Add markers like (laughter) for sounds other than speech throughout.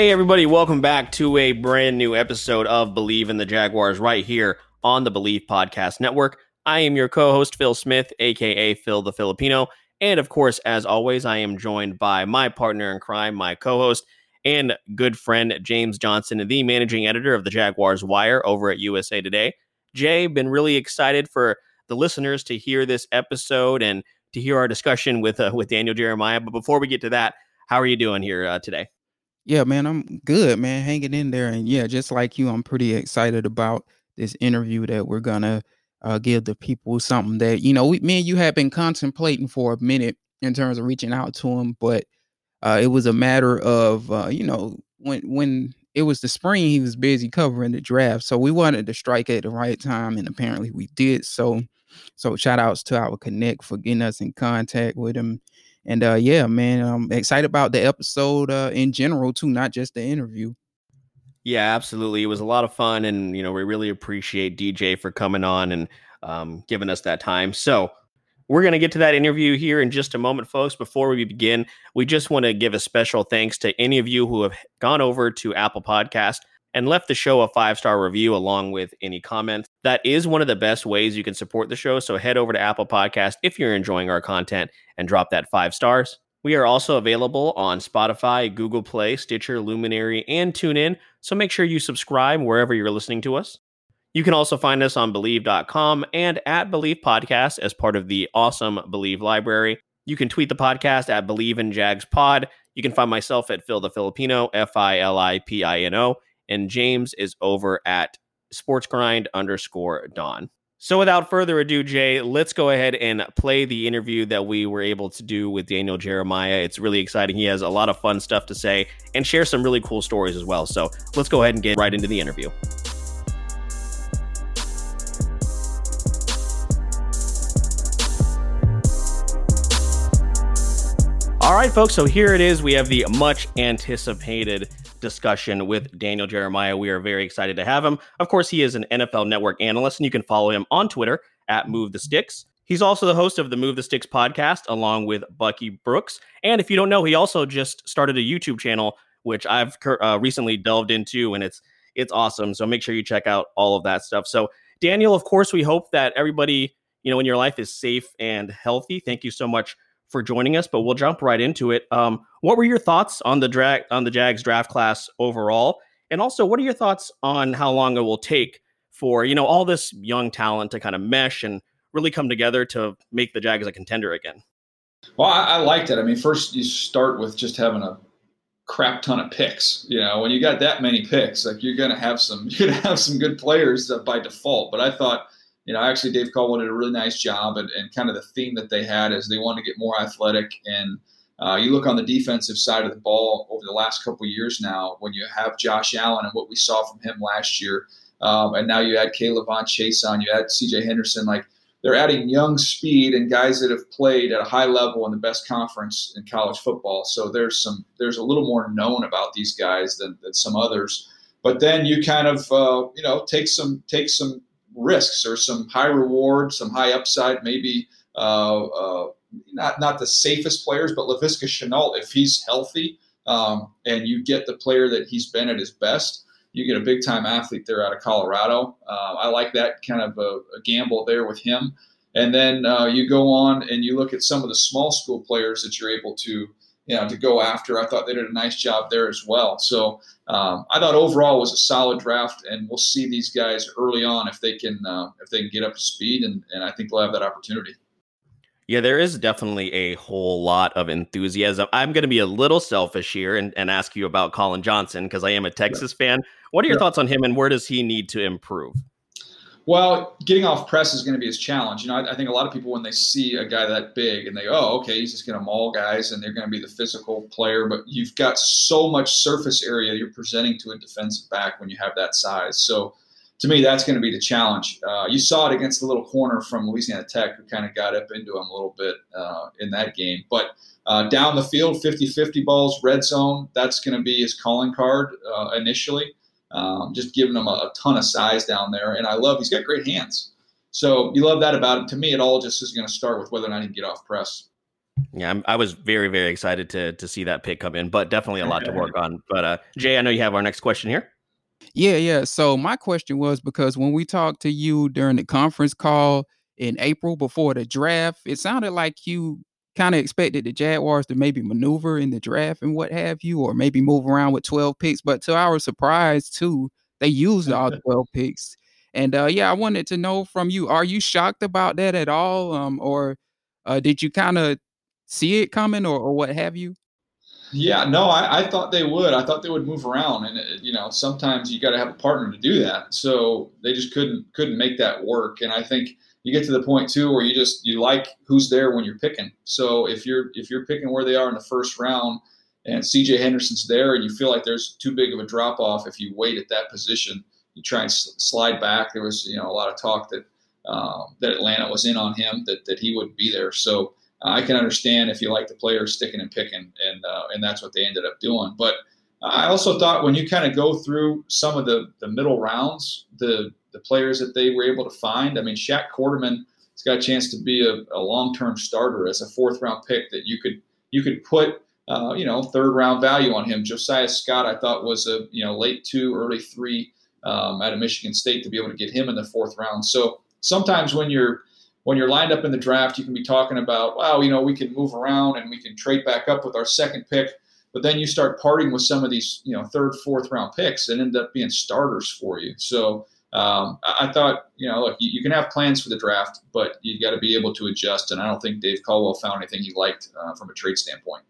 Hey, everybody, welcome back to a brand new episode of Believe in the Jaguars right here on the Believe Podcast Network. I am your co host, Phil Smith, aka Phil the Filipino. And of course, as always, I am joined by my partner in crime, my co host, and good friend, James Johnson, the managing editor of the Jaguars Wire over at USA Today. Jay, been really excited for the listeners to hear this episode and to hear our discussion with uh, with Daniel Jeremiah. But before we get to that, how are you doing here uh, today? Yeah, man, I'm good, man. Hanging in there, and yeah, just like you, I'm pretty excited about this interview that we're gonna uh, give the people something that you know, we, me and you have been contemplating for a minute in terms of reaching out to him, but uh, it was a matter of uh, you know when when it was the spring, he was busy covering the draft, so we wanted to strike at the right time, and apparently we did. So, so shout outs to our connect for getting us in contact with him and uh, yeah, man, I'm excited about the episode uh, in general too, not just the interview. Yeah, absolutely. It was a lot of fun, and you know we really appreciate DJ for coming on and um, giving us that time. So we're going to get to that interview here in just a moment, folks. Before we begin, we just want to give a special thanks to any of you who have gone over to Apple Podcast and left the show a five star review along with any comments. That is one of the best ways you can support the show. So head over to Apple Podcast if you're enjoying our content and drop that five stars. We are also available on Spotify, Google Play, Stitcher, Luminary, and TuneIn. So make sure you subscribe wherever you're listening to us. You can also find us on Believe.com and at Believe Podcast as part of the awesome Believe library. You can tweet the podcast at Believe in Jags Pod. You can find myself at Phil the Filipino, F I L I P I N O and James is over at sports grind underscore Don. So without further ado, Jay, let's go ahead and play the interview that we were able to do with Daniel Jeremiah. It's really exciting. He has a lot of fun stuff to say and share some really cool stories as well. So let's go ahead and get right into the interview. All right, folks. So here it is. We have the much anticipated discussion with Daniel Jeremiah. We are very excited to have him. Of course, he is an NFL Network analyst, and you can follow him on Twitter at Move the Sticks. He's also the host of the Move the Sticks podcast, along with Bucky Brooks. And if you don't know, he also just started a YouTube channel, which I've uh, recently delved into, and it's it's awesome. So make sure you check out all of that stuff. So Daniel, of course, we hope that everybody you know in your life is safe and healthy. Thank you so much for joining us, but we'll jump right into it. Um, what were your thoughts on the drag on the Jags draft class overall, and also what are your thoughts on how long it will take for you know all this young talent to kind of mesh and really come together to make the Jags a contender again? Well, I, I liked it. I mean, first you start with just having a crap ton of picks. You know, when you got that many picks, like you're to have some, (laughs) you're to have some good players by default. But I thought you know, actually Dave Caldwell did a really nice job, and, and kind of the theme that they had is they wanted to get more athletic. And uh, you look on the defensive side of the ball over the last couple years now, when you have Josh Allen and what we saw from him last year, um, and now you add K'Lavon Chaisson, you add C.J. Henderson, like they're adding young speed and guys that have played at a high level in the best conference in college football. So there's some there's a little more known about these guys than, than some others. But then you kind of uh, you know take some take some risks or some high reward, some high upside, maybe uh, uh, not not the safest players, but Laviska Shenault, if he's healthy um, and you get the player that he's been at his best, you get a big time athlete there out of Colorado. Uh, I like that kind of a, a, gamble there with him. And then uh, you go on and you look at some of the small school players that you're able to you know, to go after. I thought they did a nice job there as well. So um, I thought overall was a solid draft, and we'll see these guys early on if they can uh, if they can get up to speed, and, and I think they'll have that opportunity. Yeah, there is definitely a whole lot of enthusiasm. I'm going to be a little selfish here and, and ask you about Collin Johnson because I am a Texas yeah. fan. What are your yeah. thoughts on him, and where does he need to improve? Well, getting off press is going to be his challenge. You know, I, I, think a lot of people when they see a guy that big and they, oh, okay, he's just going to maul guys and they're going to be the physical player, but you've got so much surface area you're presenting to a defensive back when you have that size. So to me, that's going to be the challenge. Uh, you saw it against the little corner from Louisiana Tech, who kind of got up into him a little bit uh, in that game. But uh, down the field, 50 50 balls, red zone, that's going to be his calling card uh, initially. Um, just giving him a, a, ton of size down there. And I love, he's got great hands. So you love that about him. To me, it all just is going to start with whether or not he can get off press. Yeah, I'm, i was very, very excited to to see that pick come in, but definitely a lot to work (laughs) on. But uh, Jay, I know you have our next question here. Yeah, yeah. So my question was because when we talked to you during the conference call in April before the draft, it sounded like you kind of expected the Jaguars to maybe maneuver in the draft and what have you, or maybe move around with 12 picks. But to our surprise, too, they used all (laughs) 12 picks. And uh, yeah, I wanted to know from you: Are you shocked about that at all, um, or uh, did you kind of see it coming, or, or what have you? Yeah, no, I, I, thought they would. I thought they would move around, and it, you know, sometimes you got to have a partner to do that. So they just couldn't couldn't make that work. And I think you get to the point too where you just you like who's there when you're picking. So if you're if you're picking where they are in the first round, and C.J. Henderson's there, and you feel like there's too big of a drop off if you wait at that position, you try and slide back. There was you know a lot of talk that um, that Atlanta was in on him that that he would be there. So I can understand if you like the players sticking and picking, and uh, and that's what they ended up doing. But I also thought when you kind of go through some of the the middle rounds, the the players that they were able to find. I mean, Shaq Quarterman has got a chance to be a, a long term starter as a fourth round pick that you could you could put uh, you know third round value on him. Josiah Scott I thought was a you know late two, early three um, out of Michigan State to be able to get him in the fourth round. So sometimes when you're when you're lined up in the draft, you can be talking about, wow, you know, we can move around and we can trade back up with our second pick. But then you start parting with some of these, you know, third, fourth round picks and end up being starters for you. So um, I thought, you know, look, you, you, can have plans for the draft, but you've got to be able to adjust. And I don't think Dave Caldwell found anything he liked uh, from a trade standpoint.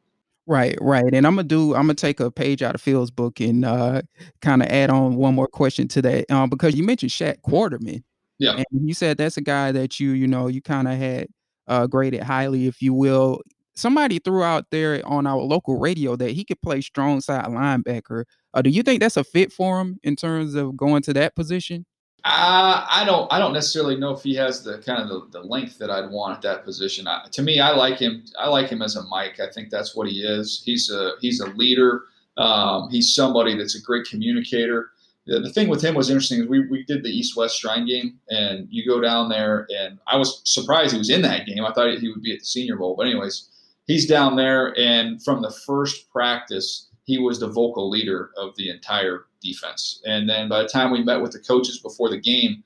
Right, right. And I'm gonna do. I'm gonna take a page out of Phil's book and uh, kind of add on one more question to that um, because you mentioned Shaq Quarterman, yeah. And you said that's a guy that you, you know, you kind of had uh, graded highly, if you will. Somebody threw out there on our local radio that he could play strong side linebacker. Uh, do you think that's a fit for him in terms of going to that position? Uh, I don't. I don't necessarily know if he has the kind of the, the length that I'd want at that position. I, to me, I like him. I like him as a Mike. I think that's what he is. He's a he's a leader. Um, he's somebody that's a great communicator the, the thing with him was interesting is we, we did the East West Shrine game, and you go down there, and I was surprised he was in that game. I thought he would be at the Senior Bowl, but anyways, he's down there, and from the first practice, he was the vocal leader of the entire defense. And then by the time we met with the coaches before the game,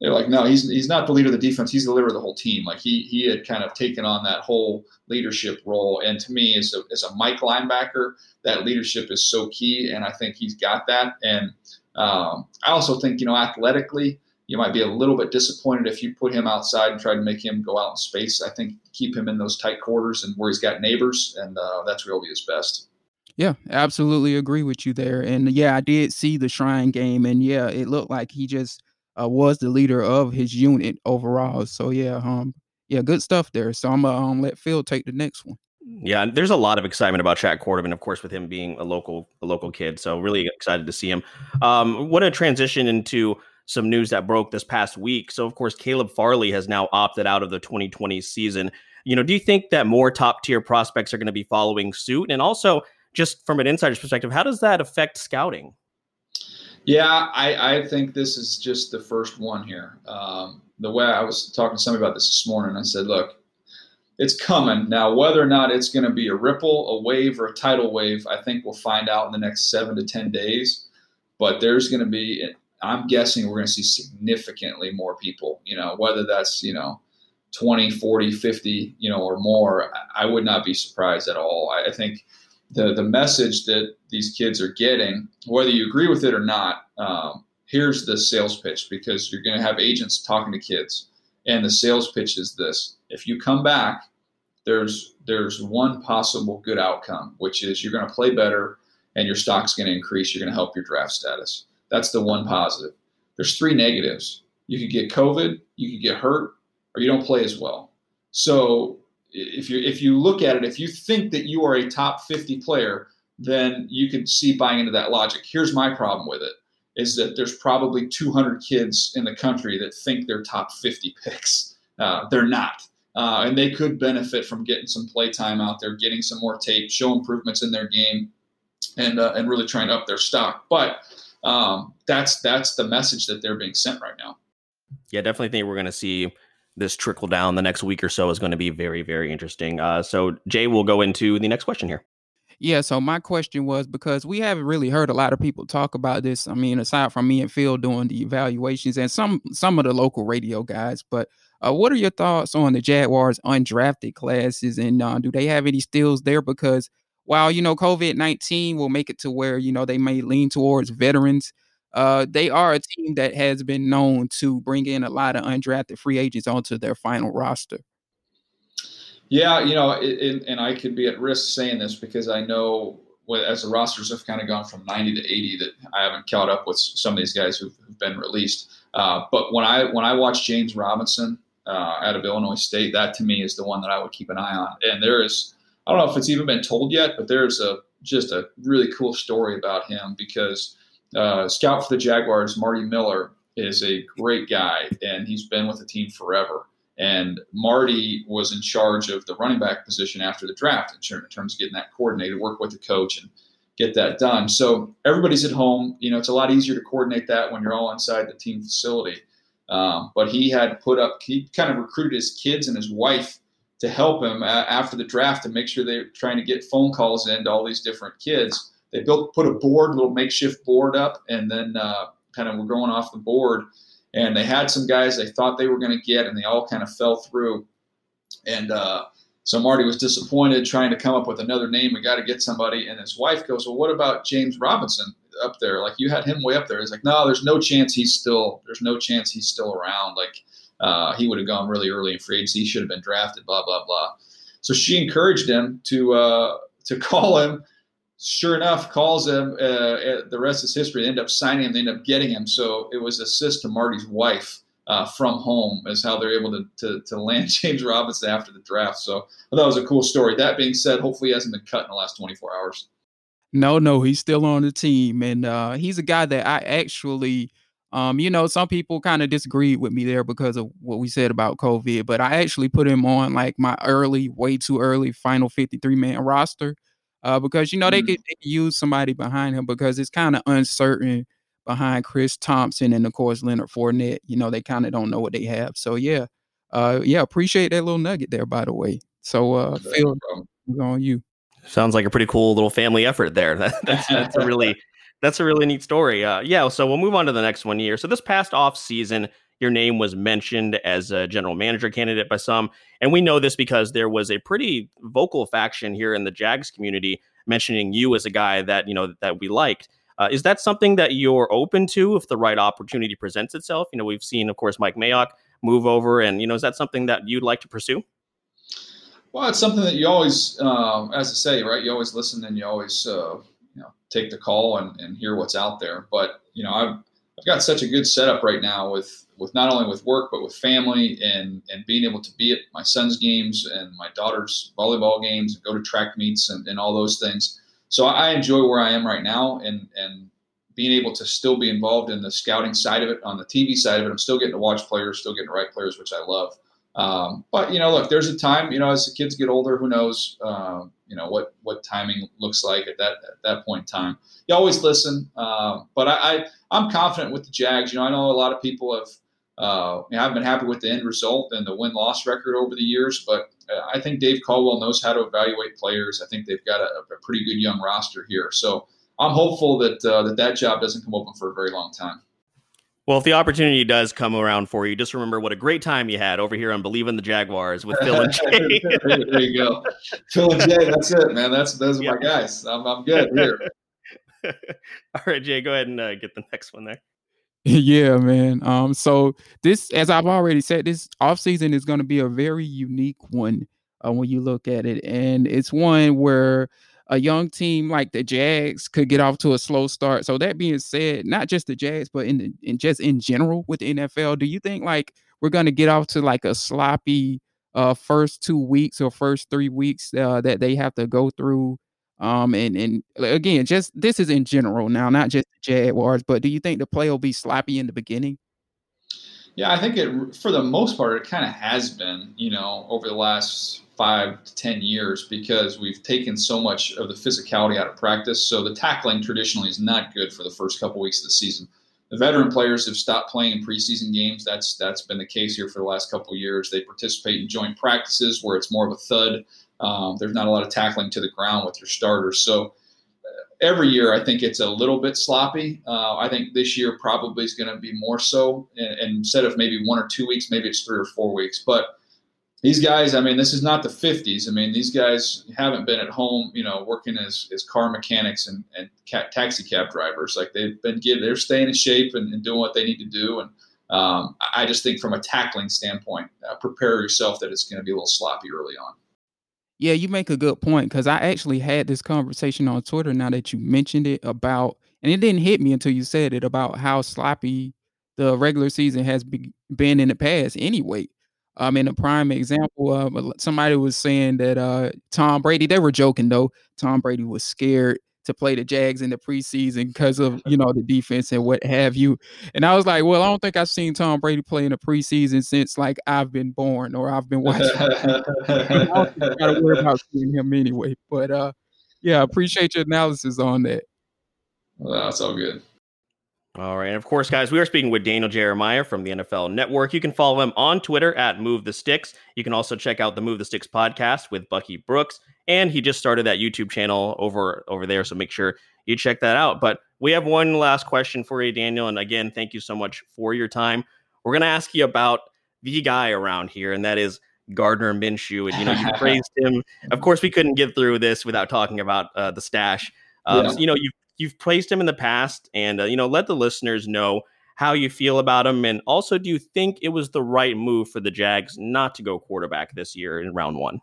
they're like, no, he's he's not the leader of the defense. He's the leader of the whole team. Like he he had kind of taken on that whole leadership role. And to me, as a as a Mike linebacker, that leadership is so key, and I think he's got that. And um, I also think, you know, athletically, you might be a little bit disappointed if you put him outside and try to make him go out in space. I think keep him in those tight quarters and where he's got neighbors, and uh, that's where he'll be his best. Yeah, absolutely agree with you there. And yeah, I did see the Shrine game, and yeah, it looked like he just uh, was the leader of his unit overall. So yeah, um, yeah, good stuff there. So I'm gonna um, let Phil take the next one. Yeah, there's a lot of excitement about Shaq Quarterman, of course, with him being a local a local kid. So really excited to see him. Um, what a transition into some news that broke this past week. So of course, Caleb Farley has now opted out of the 2020 season. You know, do you think that more top tier prospects are going to be following suit? And also, just from an insider's perspective, how does that affect scouting? Yeah, I, I think this is just the first one here. Um, the way I was talking to somebody about this this morning, I said, look, it's coming. Now, whether or not it's going to be a ripple, a wave, or a tidal wave, I think we'll find out in the next seven to 10 days. But there's going to be, I'm guessing we're going to see significantly more people, you know, whether that's, you know, 20, 40, 50, you know, or more. I would not be surprised at all. I think the, the message that these kids are getting, whether you agree with it or not, um, here's the sales pitch because you're going to have agents talking to kids. And the sales pitch is this if you come back there's there's one possible good outcome, which is you're going to play better and your stock's going to increase. You're going to help your draft status. That's the one positive. There's three negatives. you could get COVID, you could get hurt, or you don't play as well. So if you if you look at it, if you think that you are a top 50 player, then you could see buying into that logic. Here's my problem with it is that there's probably 200 kids in the country that think they're top 50 picks. Uh, they're not. Uh, and they could benefit from getting some play time out there, getting some more tape, show improvements in their game, and uh, and really trying to up their stock. But um, that's that's the message that they're being sent right now. Yeah, definitely think we're going to see this trickle down the next week or so is going to be very very interesting. Uh, so Jay, we'll go into the next question here. Yeah, so my question was because we haven't really heard a lot of people talk about this. I mean, aside from me and Phil doing the evaluations and some some of the local radio guys, but uh, what are your thoughts on the Jaguars undrafted classes and uh, do they have any steals there? Because while you know COVID nineteen will make it to where you know they may lean towards veterans, uh, they are a team that has been known to bring in a lot of undrafted free agents onto their final roster. Yeah, you know, it, it, and I could be at risk saying this because I know as the rosters have kind of gone from 90 to 80 that I haven't caught up with some of these guys who've, been released. Uh, but when I when I watch James Robinson uh, out of Illinois State, that to me is the one that I would keep an eye on. And there is I don't know if it's even been told yet, but there's a just a really cool story about him because uh, scout for the Jaguars, Marty Miller, is a great guy, and he's been with the team forever. And Marty was in charge of the running back position after the draft in terms of getting that coordinated, work with the coach and get that done. So everybody's at home. You know, it's a lot easier to coordinate that when you're all inside the team facility. Um, but he had put up, he kind of recruited his kids and his wife to help him after the draft to make sure they're trying to get phone calls in to all these different kids. They built, put a board, a little makeshift board up, and then uh, kind of were going off the board and they had some guys they thought they were going to get, and they all kind of fell through. And uh, so Marty was disappointed, trying to come up with another name. We got to get somebody. And his wife goes, "Well, what about James Robinson up there? Like you had him way up there." He's like, "No, there's no chance he's still. There's no chance he's still around. Like uh, he would have gone really early in free agency. He should have been drafted. Blah blah blah." So she encouraged him to uh, to (laughs) call him sure enough, calls him. Uh, uh, the rest is history. They end up signing him. They end up getting him. So it was assist to Marty's wife uh, from home is how they're able to, to, to land (laughs) James Robinson after the draft. So that was a cool story. That being said, hopefully he hasn't been cut in the last 24 hours. No, no, he's still on the team, and uh, he's a guy that I actually. Um, you know, some people kind of disagreed with me there because of what we said about COVID, but I actually put him on like my early, way too early final 53 man roster uh, because you know they, mm-hmm. could, they could use somebody behind him because it's kind of uncertain behind Chris Thompson and of course Leonard Fournette. You know they kind of don't know what they have. So yeah, uh, yeah, appreciate that little nugget there. By the way, so uh, Phil, on you. Sounds like a pretty cool little family effort there. (laughs) That, that's that's a really (laughs) that's a really neat story. Uh, yeah, so we'll move on to the next one year. So this past off season, your name was mentioned as a general manager candidate by some. And we know this because there was a pretty vocal faction here in the Jags community mentioning you as a guy that, you know, that we liked. Uh, is that something that you're open to if the right opportunity presents itself? You know, we've seen, of course, Mike Mayock move over, and you know, is that something that you'd like to pursue? Well, it's something that you always, um, as I say, right? You always listen and you always, uh, you know, take the call and, and hear what's out there. But you know, I've I've got such a good setup right now with with not only with work but with family and and being able to be at my son's games and my daughter's volleyball games and go to track meets and, and all those things. So I enjoy where I am right now and and being able to still be involved in the scouting side of it on the TV side of it. I'm still getting to watch players, still getting to write players, which I love. Um, but you know, look, there's a time. You know, as the kids get older, who knows? Um, you know what what timing looks like at that at that point in time. You always listen, uh, but I, I am confident with the Jags. You know, I know a lot of people have. Uh, I've been happy with the end result and the win loss record over the years, but uh, I think Dave Caldwell knows how to evaluate players. I think they've got a, a pretty good young roster here, so I'm hopeful that uh, that that job doesn't come open for a very long time. Well, if the opportunity does come around for you, just remember what a great time you had over here on Believe in the Jaguars with Phil and (laughs) Jay. there you go. Phil and Jay, that's it, man. That's those are yep. my guys. I'm, I'm good here. (laughs) All right, Jay, go ahead and uh, get the next one there. Yeah, man. Um, so this, as I've already said, this off season is going to be a very unique one uh, when you look at it, and it's one where a young team like the Jags could get off to a slow start. So that being said, not just the Jags, but in, the, in just in general with the NFL, do you think like we're going to get off to like a sloppy uh first two weeks or first three weeks uh, that they have to go through? Um, and and again, just this is in general now, not just the Jaguars, but do you think the play will be sloppy in the beginning? Yeah, I think it for the most part it kind of has been, you know, over the last five to ten years because we've taken so much of the physicality out of practice. So the tackling traditionally is not good for the first couple weeks of the season. The veteran players have stopped playing in preseason games. That's that's been the case here for the last couple years. They participate in joint practices where it's more of a thud. Um, there's not a lot of tackling to the ground with your starters. So every year I think it's a little bit sloppy. Uh, I think this year probably is going to be more so. And, and, instead of maybe one or two weeks, maybe it's three or four weeks. But these guys, I mean, this is not the 50s. I mean, these guys haven't been at home, you know, working as, as car mechanics and, and taxi cab drivers. Like they've been getting, they're staying in shape and, and doing what they need to do. And um, I just think from a tackling standpoint, uh, prepare yourself that it's going to be a little sloppy early on. Yeah, you make a good point because I actually had this conversation on Twitter now that you mentioned it about, and it didn't hit me until you said it about how sloppy the regular season has be, been in the past anyway. Um, in a prime example, uh, somebody was saying that uh, Tom Brady, they were joking though, Tom Brady was scared to play the Jags in the preseason because of you know the defense and what have you. And I was like, well, I don't think I've seen Tom Brady play in the preseason since like I've been born or I've been (laughs) watching. I don't gotta worry about seeing him anyway. But uh, yeah, I appreciate your analysis on that. Well, that's all good. All right. And of course, guys, we are speaking with Daniel Jeremiah from the NFL Network. You can follow him on Twitter at Move the Sticks. You can also check out the Move the Sticks podcast with Bucky Brooks. And he just started that YouTube channel over over there. So make sure you check that out. But we have one last question for you, Daniel. And again, thank you so much for your time. We're gonna ask you about the guy around here, and that is Gardner Minshew. And you know, you (laughs) praised him. Of course, we couldn't get through this without talking about uh, the stash. Um, yeah. so, you know, you've you've praised him in the past, and uh, you know, let the listeners know how you feel about him, and also, do you think it was the right move for the Jags not to go quarterback this year in round one?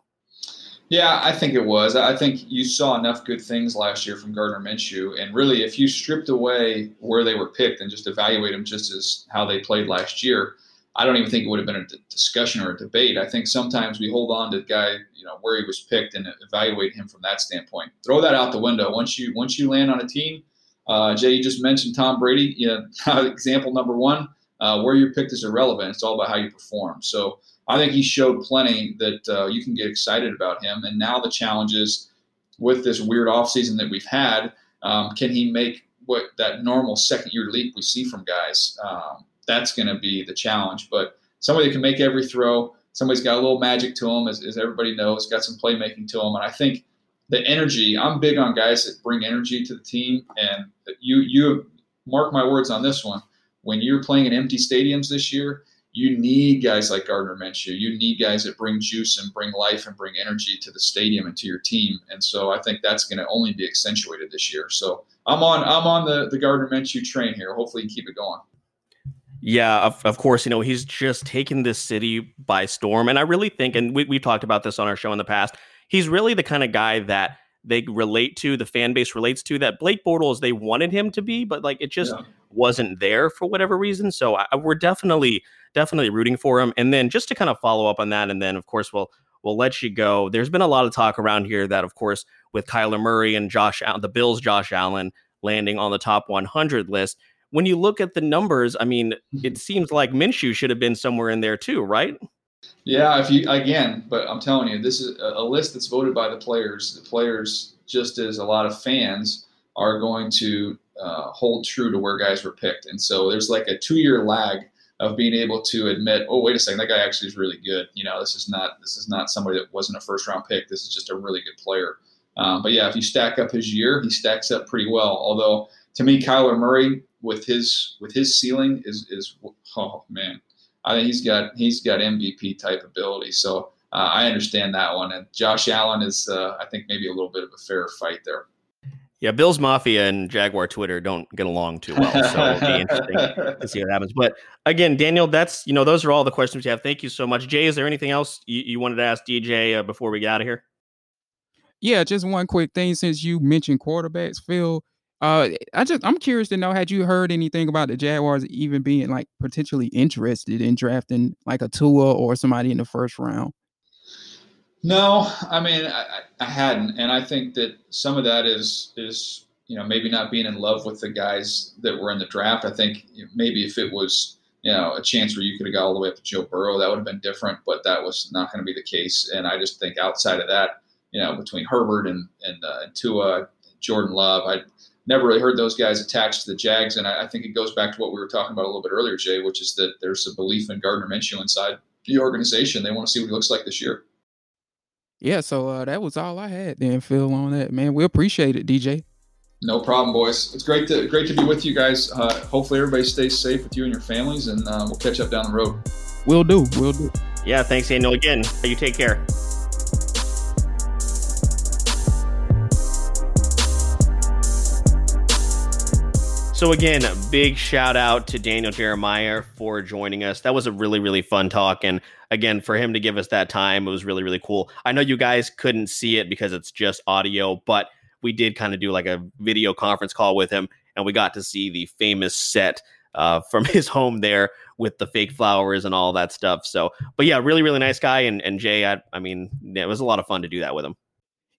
Yeah, I think it was. I think you saw enough good things last year from Gardner Minshew, and really, if you stripped away where they were picked and just evaluate them just as how they played last year, I don't even think it would have been a d- discussion or a debate. I think sometimes we hold on to the guy, you know, where he was picked and evaluate him from that standpoint. Throw that out the window once you once you land on a team. Uh, Jay, you just mentioned Tom Brady. You know, (laughs) example number one, uh, where you're picked is irrelevant. It's all about how you perform. So I think he showed plenty that uh, you can get excited about him. And now the challenge is with this weird offseason that we've had, um, can he make what that normal second year leap we see from guys? Um, that's going to be the challenge. But somebody that can make every throw, somebody's got a little magic to them, as, as everybody knows, got some playmaking to them. And I think the energy, I'm big on guys that bring energy to the team. And you, you mark my words on this one. When you're playing in empty stadiums this year, you need guys like Gardner Minshew. You need guys that bring juice and bring life and bring energy to the stadium and to your team. And so I think that's going to only be accentuated this year. So I'm on I'm on the the Gardner Minshew train here. Hopefully, you keep it going. Yeah, of, of course, you know, he's just taken this city by storm. And I really think, and we, we've talked about this on our show in the past, he's really the kind of guy that they relate to, the fan base relates to, that Blake Bortles, they wanted him to be, but like it just yeah. wasn't there for whatever reason. So I, we're definitely, definitely rooting for him. And then just to kind of follow up on that, and then of course, we'll, we'll let you go. There's been a lot of talk around here that, of course, with Kyler Murray and Josh, the Bills, Josh Allen landing on the top 100 list, when you look at the numbers, I mean, mm-hmm. it seems like Minshew should have been somewhere in there too, right? Yeah, if you again, but I'm telling you, this is a list that's voted by the players. The players, just as a lot of fans, are going to uh, hold true to where guys were picked, and so there's like a two-year lag of being able to admit, oh, wait a second, that guy actually is really good. You know, this is not this is not somebody that wasn't a first-round pick. This is just a really good player. Um, but yeah, if you stack up his year, he stacks up pretty well. Although to me, Kyler Murray with his with his ceiling is is oh man, I think he's got he's got MVP type ability. So uh, I understand that one. And Josh Allen is uh, I think maybe a little bit of a fair fight there. Yeah, Bills Mafia and Jaguar Twitter don't get along too well, so it'll be (laughs) interesting to see what happens. But again, Daniel, that's you know those are all the questions you have. Thank you so much, Jay. Is there anything else you, you wanted to ask DJ uh, before we get out of here? Yeah, just one quick thing since you mentioned quarterbacks, Phil. Uh, I just I'm curious to know had you heard anything about the Jaguars even being like potentially interested in drafting like a Tua or somebody in the first round? No, I mean I, I hadn't, and I think that some of that is is you know maybe not being in love with the guys that were in the draft. I think maybe if it was you know a chance where you could have got all the way up to Joe Burrow, that would have been different, but that was not going to be the case. And I just think outside of that, you know, between Herbert and and, uh, and Tua, Jordan Love, I never really heard those guys attached to the Jags. And I, I, think it goes back to what we were talking about a little bit earlier, Jay, which is that there's a belief in Gardner Minshew inside the organization. They want to see what he looks like this year. Yeah, so uh, that was all I had then, Phil, on that. Man, we appreciate it, DJ. No problem, boys. It's great to great to be with you guys. Uh, hopefully, everybody stays safe with you and your families, and uh, we'll catch up down the road. We'll do. We'll do. Yeah, thanks, Daniel. Again, you take care. So again, big shout out to Daniel Jeremiah for joining us. That was a really really fun talk and again for him to give us that time, it was really really cool. I know you guys couldn't see it because it's just audio, but we did kind of do like a video conference call with him and we got to see the famous set uh, (laughs) from his home there with the fake flowers and all that stuff. So, but yeah, really really nice guy and and Jay, I, I mean, it was a lot of fun to do that with him.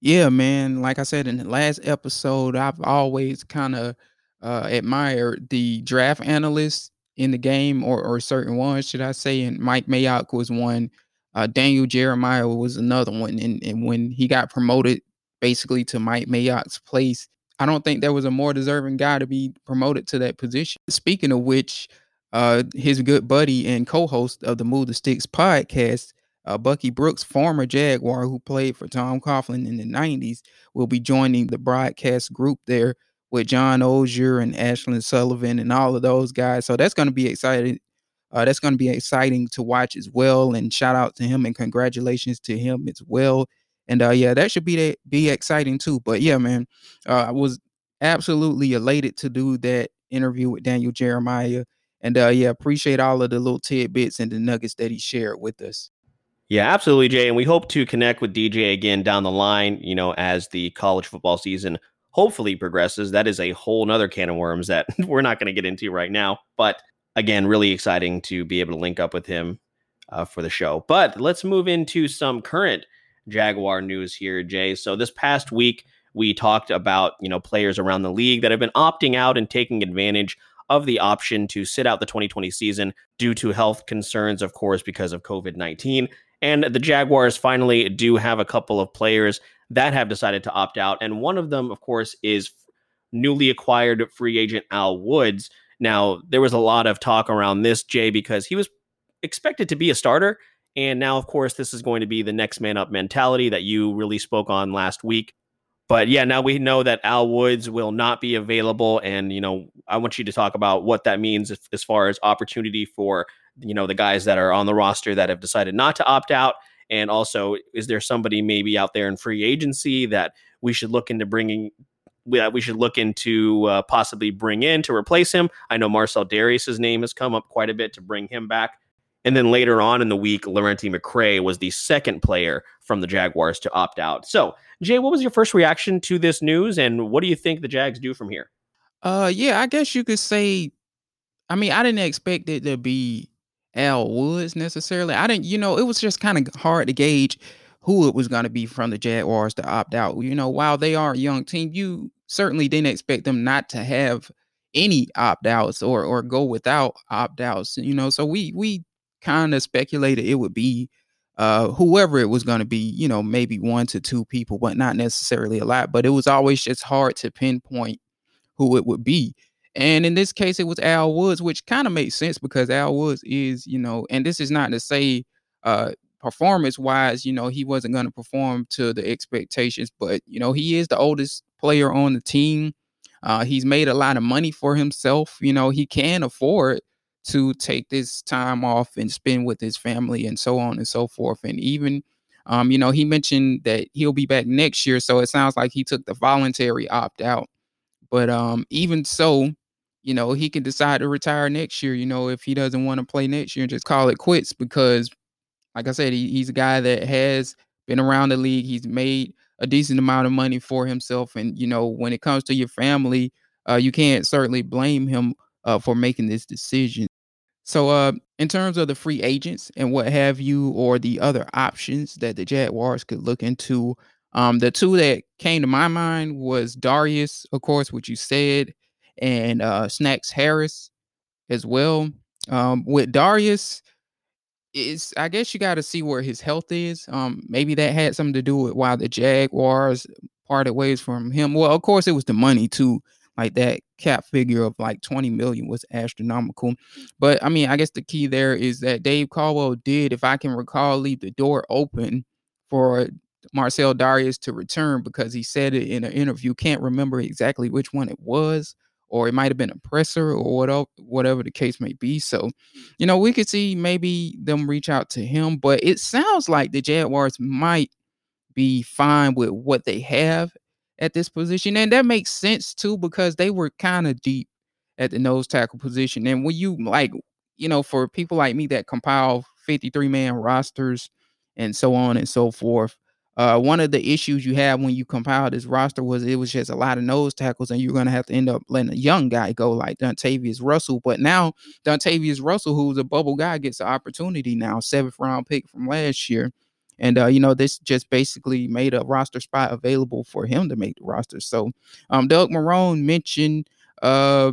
Yeah, man. Like I said in the last episode, I've always kind of uh, admire the draft analysts in the game, or or certain ones, should I say? And Mike Mayock was one. Uh, Daniel Jeremiah was another one, and and when he got promoted, basically to Mike Mayock's place, I don't think there was a more deserving guy to be promoted to that position. Speaking of which, uh, his good buddy and co-host of the Move the Sticks podcast, uh, Bucky Brooks, former Jaguar who played for Tom Coughlin in the '90s, will be joining the broadcast group there with John Oehser and Ashlyn Sullivan and all of those guys. So that's going to be exciting. Uh, that's going to be exciting to watch as well. And shout out to him and congratulations to him as well. And uh, yeah, that should be that be exciting too. But yeah, man, uh, I was absolutely elated to do that interview with Daniel Jeremiah. And uh, yeah, appreciate all of the little tidbits and the nuggets that he shared with us. Yeah, absolutely, Jay. And we hope to connect with DJ again down the line, you know, as the college football season hopefully progresses. That is a whole nother can of worms that (laughs) we're not going to get into right now. But again, really exciting to be able to link up with him uh, for the show. But let's move into some current Jaguar news here, Jay. So this past week, we talked about you know players around the league that have been opting out and taking advantage of the option to sit out the 2020 season due to health concerns, of course, because of COVID 19. And the Jaguars finally do have a couple of players that have decided to opt out. And one of them, of course, is newly acquired free agent Al Woods. Now, there was a lot of talk around this, Jay, because he was expected to be a starter. And now, of course, this is going to be the next man up mentality that you really spoke on last week. But yeah, now we know that Al Woods will not be available. And, you know, I want you to talk about what that means as far as opportunity for, you know, the guys that are on the roster that have decided not to opt out and also, is there somebody maybe out there in free agency that we should look into bringing? That we should look into uh, possibly bring in to replace him. I know Marcel Dareus's name has come up quite a bit to bring him back. And then later on in the week, Lerentee McCray was the second player from the Jaguars to opt out. So, Jay, what was your first reaction to this news, and what do you think the Jags do from here? Uh, yeah, I guess you could say. I mean, I didn't expect it to be Al Woods necessarily. I didn't, you know, it was just kind of hard to gauge who it was going to be from the Jaguars to opt out. You know, while they are a young team, you certainly didn't expect them not to have any opt outs or or go without opt outs. You know, so we we kind of speculated it would be uh whoever it was going to be. You know, maybe one to two people, but not necessarily a lot. But it was always just hard to pinpoint who it would be. And in this case, it was Al Woods, which kind of makes sense because Al Woods is, you know, and this is not to say uh performance wise, you know, he wasn't going to perform to the expectations, but you know, he is the oldest player on the team. Uh, he's made a lot of money for himself. You know, he can afford to take this time off and spend with his family and so on and so forth. And even, um, you know, he mentioned that he'll be back next year. So it sounds like he took the voluntary opt out. But um, even so, you know, he can decide to retire next year, you know, if he doesn't want to play next year and just call it quits because, like I said, he, he's a guy that has been around the league. He's made a decent amount of money for himself. And you know, when it comes to your family, uh, you can't certainly blame him uh, for making this decision. So, uh, in terms of the free agents and what have you, or the other options that the Jaguars could look into, um, the two that came to my mind was Dareus, of course, which you said, and uh, Snacks Harris as well. Um, with Dareus, is I guess you got to see where his health is. Um, maybe that had something to do with why the Jaguars parted ways from him. Well, of course, it was the money too. Like that cap figure of like 20 million was astronomical. But I mean, I guess the key there is that Dave Caldwell did, if I can recall, leave the door open for Marcel Dareus to return because he said it in an interview. Can't remember exactly which one it was, or it might have been a presser or whatever, the case may be. So, you know, we could see maybe them reach out to him, but it sounds like the Jaguars might be fine with what they have at this position. And that makes sense too, because they were kind of deep at the nose tackle position. And when you like, you know, for people like me that compile 53 man rosters and so on and so forth, uh, one of the issues you have when you compile this roster was it was just a lot of nose tackles, and you're going to have to end up letting a young guy go like Dontavius Russell. But now Dontavius Russell, who's a bubble guy, gets the opportunity now, seventh round pick from last year. And uh, you know, this just basically made a roster spot available for him to make the roster. So um, Doug Marrone mentioned uh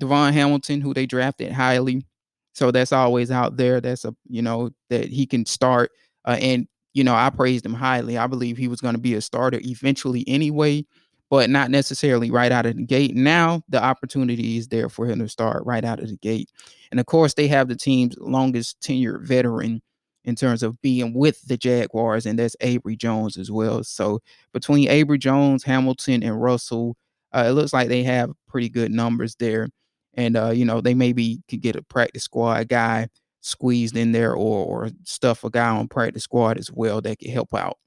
DaVon Hamilton, who they drafted highly. So that's always out there. That's a you know that he can start. Uh, and you know, I praised him highly. I believe he was going to be a starter eventually anyway, but not necessarily right out of the gate. Now the opportunity is there for him to start right out of the gate. And of course, they have the team's longest tenured veteran in terms of being with the Jaguars, and that's Abry Jones as well. So between Abry Jones, Hamilton, and Russell, uh, it looks like they have pretty good numbers there. And uh, you know, they maybe could get a practice squad guy squeezed in there or or stuff a guy on practice squad as well that could help out.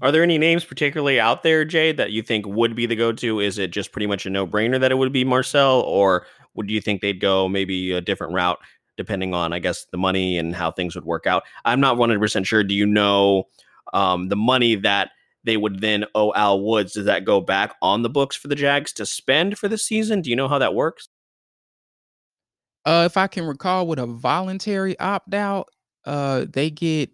Are there any names particularly out there, Jay, that you think would be the go-to? Is it just pretty much a no-brainer that it would be Marcel, or would you think they'd go maybe a different route? depending on, I guess, the money and how things would work out. I'm not 100% sure. Do you know um, the money that they would then owe Al Woods? Does that go back on the books for the Jags to spend for the season? Do you know how that works? Uh, if I can recall, with a voluntary opt out, uh, they get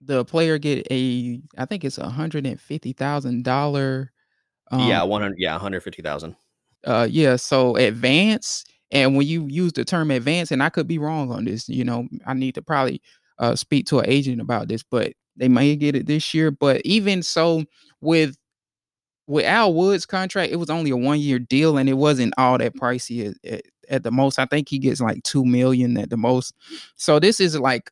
the player get a, I think it's a hundred and fifty thousand dollar. Um, yeah, one hundred. Yeah, one hundred fifty thousand. Uh, yeah. So advance, and when you use the term advance, and I could be wrong on this, you know, I need to probably uh, speak to an agent about this, but they may get it this year. But even so, with with Al Woods' contract, it was only a one year deal, and it wasn't all that pricey at, at, at, the most. I think he gets like two million at the most. So this is like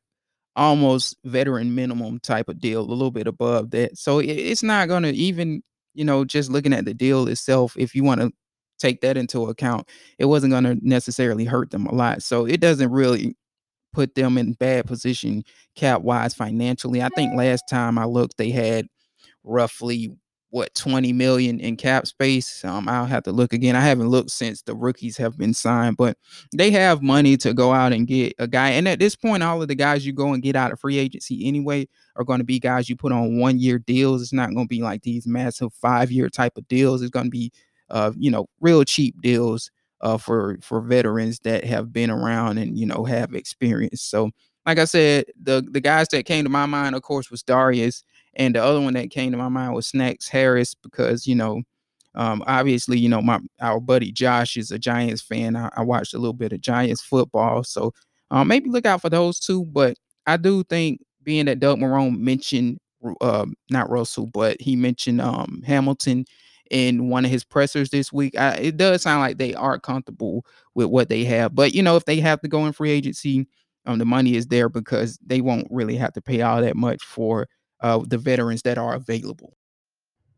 almost veteran minimum type of deal, a little bit above that. So it's not going to even, you know, just looking at the deal itself. If you want to take that into account, it wasn't going to necessarily hurt them a lot. So it doesn't really put them in bad position cap wise financially. I think last time I looked, they had roughly what 20 million in cap space. Um, I'll have to look again. I haven't looked since the rookies have been signed, but they have money to go out and get a guy. And at this point, all of the guys you go and get out of free agency anyway are going to be guys you put on one year deals. It's not going to be like these massive five year type of deals. It's going to be uh, you know, real cheap deals uh, for for veterans that have been around and you know have experience. So, like I said, the the guys that came to my mind, of course, was Dareus, and the other one that came to my mind was Snacks Harris because you know, um, obviously, you know, my our buddy Josh is a Giants fan. I, I watched a little bit of Giants football, so um, maybe look out for those two. But I do think being that Doug Marrone mentioned uh, not Russell, but he mentioned um, Hamilton in one of his pressers this week. I, it does sound like they are comfortable with what they have. But you know, if they have to go in free agency, um, the money is there because they won't really have to pay all that much for uh, the veterans that are available.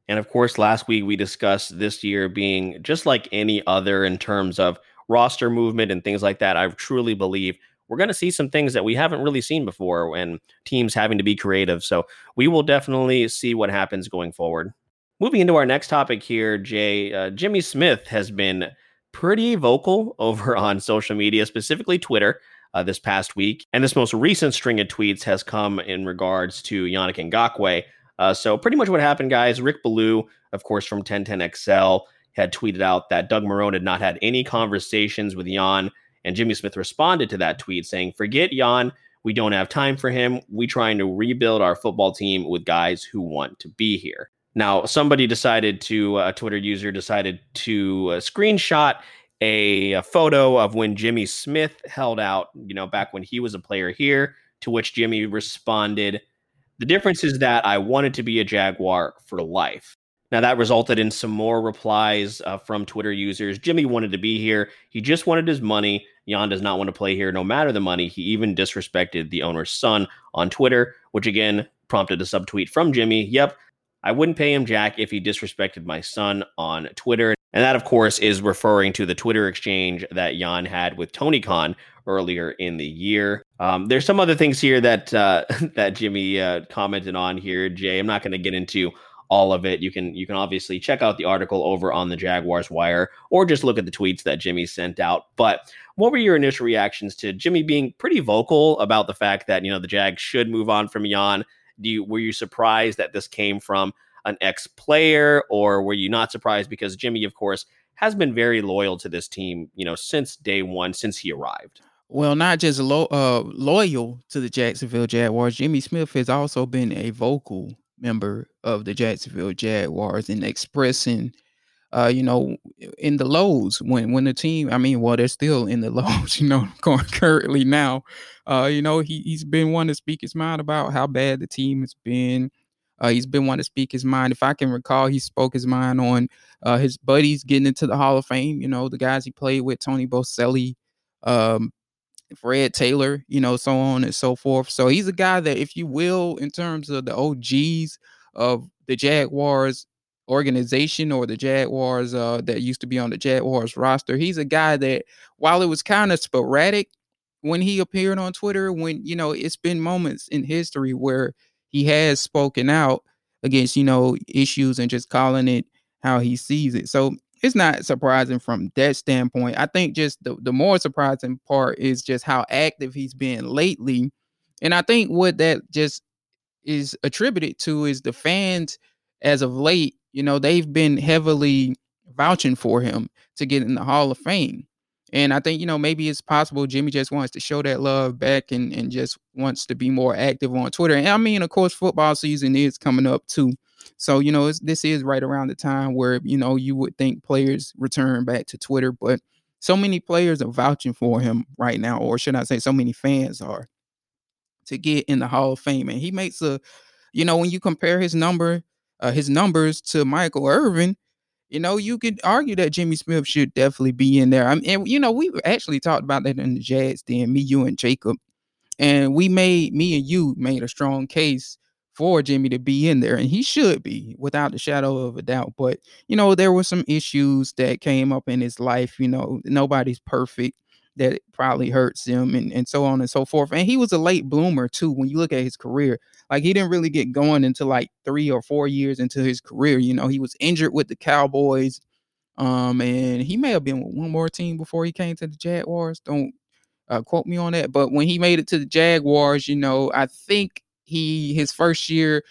And of course, last week we discussed this year being just like any other in terms of roster movement and things like that. I truly believe we're going to see some things that we haven't really seen before and teams having to be creative. So we will definitely see what happens going forward. Moving into our next topic here, Jay, uh, Jimmy Smith has been pretty vocal (laughs) over on social media, specifically Twitter, uh, this past week. And this most recent string of tweets has come in regards to Yannick Ngakoue. Uh, so pretty much what happened, guys. Rick Ballou, of course, from 1010XL, had tweeted out that Doug Marrone had not had any conversations with Jan, and Jimmy Smith responded to that tweet saying, "Forget Jan. We don't have time for him. We trying to rebuild our football team with guys who want to be here." Now, somebody decided to uh, a Twitter user decided to uh, screenshot a, a, photo of when Jimmy Smith held out, you know, back when he was a player here, to which Jimmy responded, The difference is that I wanted to be a Jaguar for life. Now, that resulted in some more replies uh, from Twitter users. Jimmy wanted to be here. He just wanted his money. Jan does not want to play here no matter the money. He even disrespected the owner's son on Twitter, which again prompted a subtweet from Jimmy. Yep, I wouldn't pay him Jack if he disrespected my son on Twitter. And that, of course, is referring to the Twitter exchange that Jan had with Tony Khan earlier in the year. Um, there's some other things here that uh, (laughs) that Jimmy uh, commented on here, Jay. I'm not going to get into all of it. You can you can obviously check out the article over on the Jaguars Wire or just look at the tweets that Jimmy sent out. But what were your initial reactions to Jimmy being pretty vocal about the fact that you know the Jags should move on from Jan? Do you were you surprised that this came from an ex player, or were you not surprised because Jimmy, of course, has been very loyal to this team, you know, since day one, since he arrived? Well, not just lo- uh, loyal to the Jacksonville Jaguars, Jimmy Smith has also been a vocal member of the Jacksonville Jaguars in expressing, uh, you know, in the lows when when the team, I mean, well, they're still in the (laughs) lows, you know, currently now. Uh, you know, he he's been one to speak his mind about how bad the team has been uh, he's been wanting to speak his mind. If I can recall, he spoke his mind on uh, his buddies getting into the Hall of Fame. You know, the guys he played with, Tony Boselli, um, Fred Taylor, you know, so on and so forth. So he's a guy that, if you will, in terms of the OGs of the Jaguars organization or the Jaguars uh, that used to be on the Jaguars roster, he's a guy that, while it was kind of sporadic when he appeared on Twitter, when, you know, it's been moments in history where he has spoken out against, you know, issues and just calling it how he sees it. So it's not surprising from that standpoint. I think just the, the more surprising part is just how active he's been lately. And I think what that just is attributed to is the fans as of late, you know, they've been heavily vouching for him to get in the Hall of Fame. And I think, you know, maybe it's possible Jimmy just wants to show that love back and, and just wants to be more active on Twitter. And I mean, of course, football season is coming up too. So, you know, this is right around the time where, you know, you would think players return back to Twitter, but so many players are vouching for him right now, or should I say, so many fans are to get in the Hall of Fame. And he makes a, you know, when you compare his number, uh, his numbers to Michael Irvin, you know, you could argue that Jimmy Smith should definitely be in there. I mean, and, you know, we actually talked about that in the Jazz then, me, you, and Jacob. And we made, me and you made a strong case for Jimmy to be in there, and he should be without the shadow of a doubt. But, you know, there were some issues that came up in his life. You know, nobody's perfect that probably hurts him and, and so on and so forth. And he was a late bloomer too. When you look at his career, like he didn't really get going until like three or four years into his career. You know, he was injured with the Cowboys. Um, and he may have been with one more team before he came to the Jaguars. Don't uh, quote me on that. But when he made it to the Jaguars, you know, I think he his first year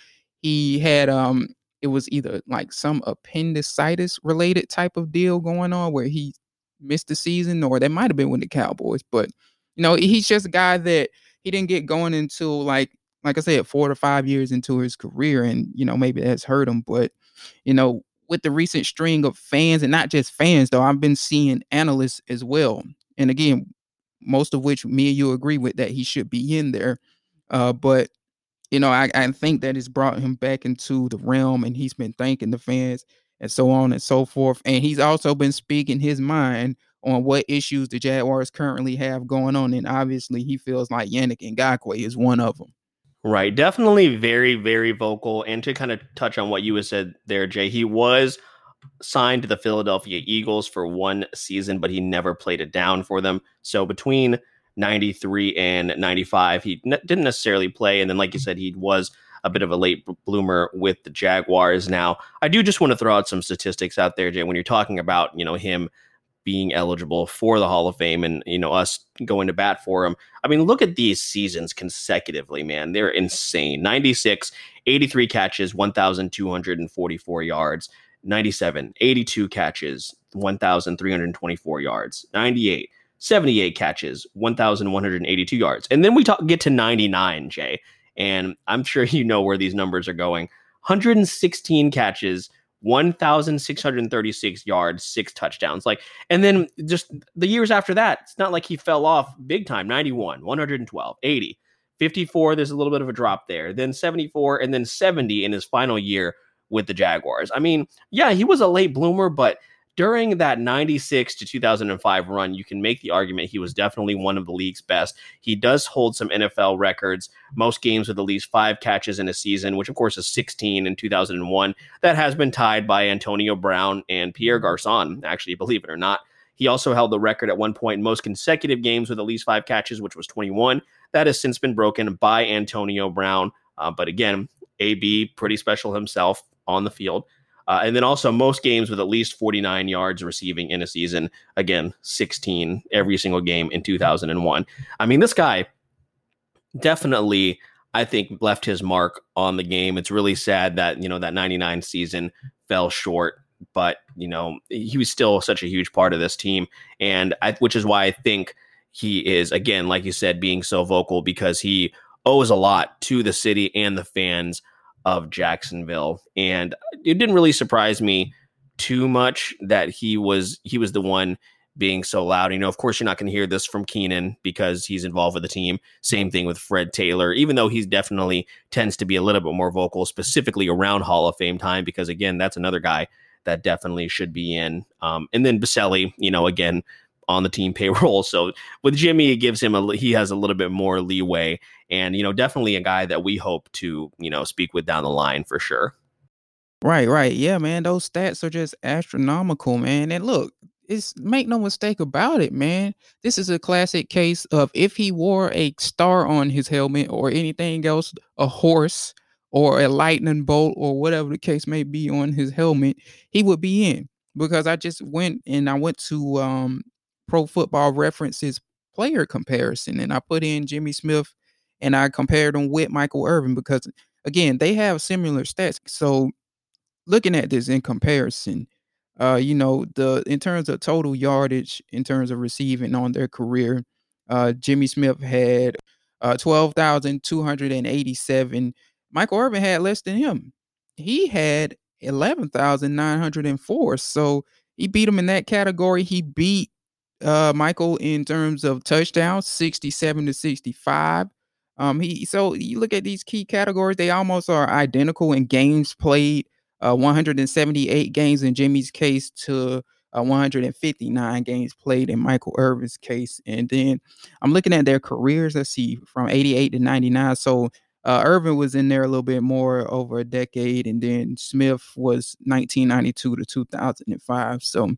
he had um it was either like some appendicitis related type of deal going on where he missed the season, or that might have been with the Cowboys. But you know, he's just a guy that he didn't get going until like like I said, four to five years into his career, and you know maybe that's hurt him. But you know, with the recent string of fans, and not just fans though, I've been seeing analysts as well, and again, most of which me and you agree with that he should be in there. Uh, but you know, I, I think that has brought him back into the realm, and he's been thanking the fans and so on and so forth. And he's also been speaking his mind on what issues the Jaguars currently have going on. And obviously, he feels like Yannick Ngakoue is one of them. Right. Definitely very, very vocal. And to kind of touch on what you said there, Jay, he was signed to the Philadelphia Eagles for one season, but he never played it down for them. So between 93 and 95, he ne- didn't necessarily play. And then, like you said, he was a bit of a late bloomer with the Jaguars. Now, I do just want to throw out some statistics out there, Jay, when you're talking about, you know, him being eligible for the Hall of Fame and you know us going to bat for him. I mean, look at these seasons consecutively, man. They're insane. 96, 83 catches, 1244 yards. 97, 82 catches, 1324 yards. 98, 78 catches, 1,182 yards. And then we talk, get to 99, Jay. And I'm sure you know where these numbers are going. 116 catches, 1,636 yards, six touchdowns. Like, and then just the years after that, it's not like he fell off big time 91, 112, 80, 54. There's a little bit of a drop there. Then 74, and then 70 in his final year with the Jaguars. I mean, yeah, he was a late bloomer, but during that 96 to 2005 run, you can make the argument he was definitely one of the league's best. He does hold some NFL records, most games with at least five catches in a season, which of course is 16 in 2001. That has been tied by Antonio Brown and Pierre Garcon, actually, believe it or not. He also held the record at one point in most consecutive games with at least five catches, which was 21. That has since been broken by Antonio Brown. Uh, but again, AB, pretty special himself on the field. Uh, and then also most games with at least 49 yards receiving in a season. Again, 16 every single game in 2001. I mean, this guy definitely, I think, left his mark on the game. It's really sad that, you know, that 99 season fell short, but, you know, he was still such a huge part of this team. And I, which is why I think he is, again, like you said, being so vocal because he owes a lot to the city and the fans of Jacksonville. And it didn't really surprise me too much that he was he was the one being so loud. You know, of course, you're not going to hear this from Keenan because he's involved with the team. Same thing with Fred Taylor, even though he's definitely tends to be a little bit more vocal, specifically around Hall of Fame time, because again, that's another guy that definitely should be in. Um, and then Boselli, you know, again, on the team (laughs) payroll. So with Jimmy, it gives him a he has a little bit more leeway, and you know, definitely a guy that we hope to you know speak with down the line for sure. Right, right, yeah, man. Those stats are just astronomical, man. And look, it's make no mistake about it, man. This is a classic case of if he wore a star on his helmet or anything else, a horse or a lightning bolt or whatever the case may be on his helmet, he would be in. Because I just went and I went to um Pro Football References player comparison, and I put in Jimmy Smith and I compared him with Michael Irvin because again they have similar stats. So looking at this in comparison, uh, you know the in terms of total yardage, in terms of receiving on their career, uh, Jimmy Smith had uh, twelve thousand two hundred and eighty-seven. Michael Irvin had less than him. He had eleven thousand nine hundred and four. So he beat him in that category. He beat uh, Michael in terms of touchdowns, 67 to 65. Um, he so you look at these key categories, they almost are identical in games played. Uh, 178 games in Jimmy's case to uh, 159 games played in Michael Irvin's case. And then I'm looking at their careers. Let's see, from 88 to 99. So uh, Irvin was in there a little bit more over a decade, and then Smith was 1992 to 2005. So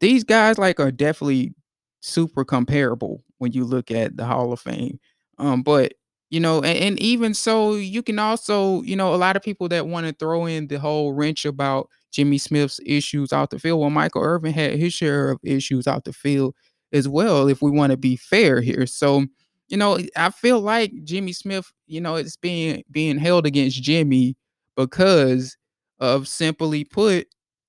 these guys like are definitely super comparable when you look at the Hall of Fame. Um, but you know, and, and even so, you can also, you know, a lot of people that want to throw in the whole wrench about Jimmy Smith's issues out the field. Well, Michael Irvin had his share of issues out the field as well, if we want to be fair here. So, you know, I feel like Jimmy Smith, you know, it's being being held against Jimmy because of simply put,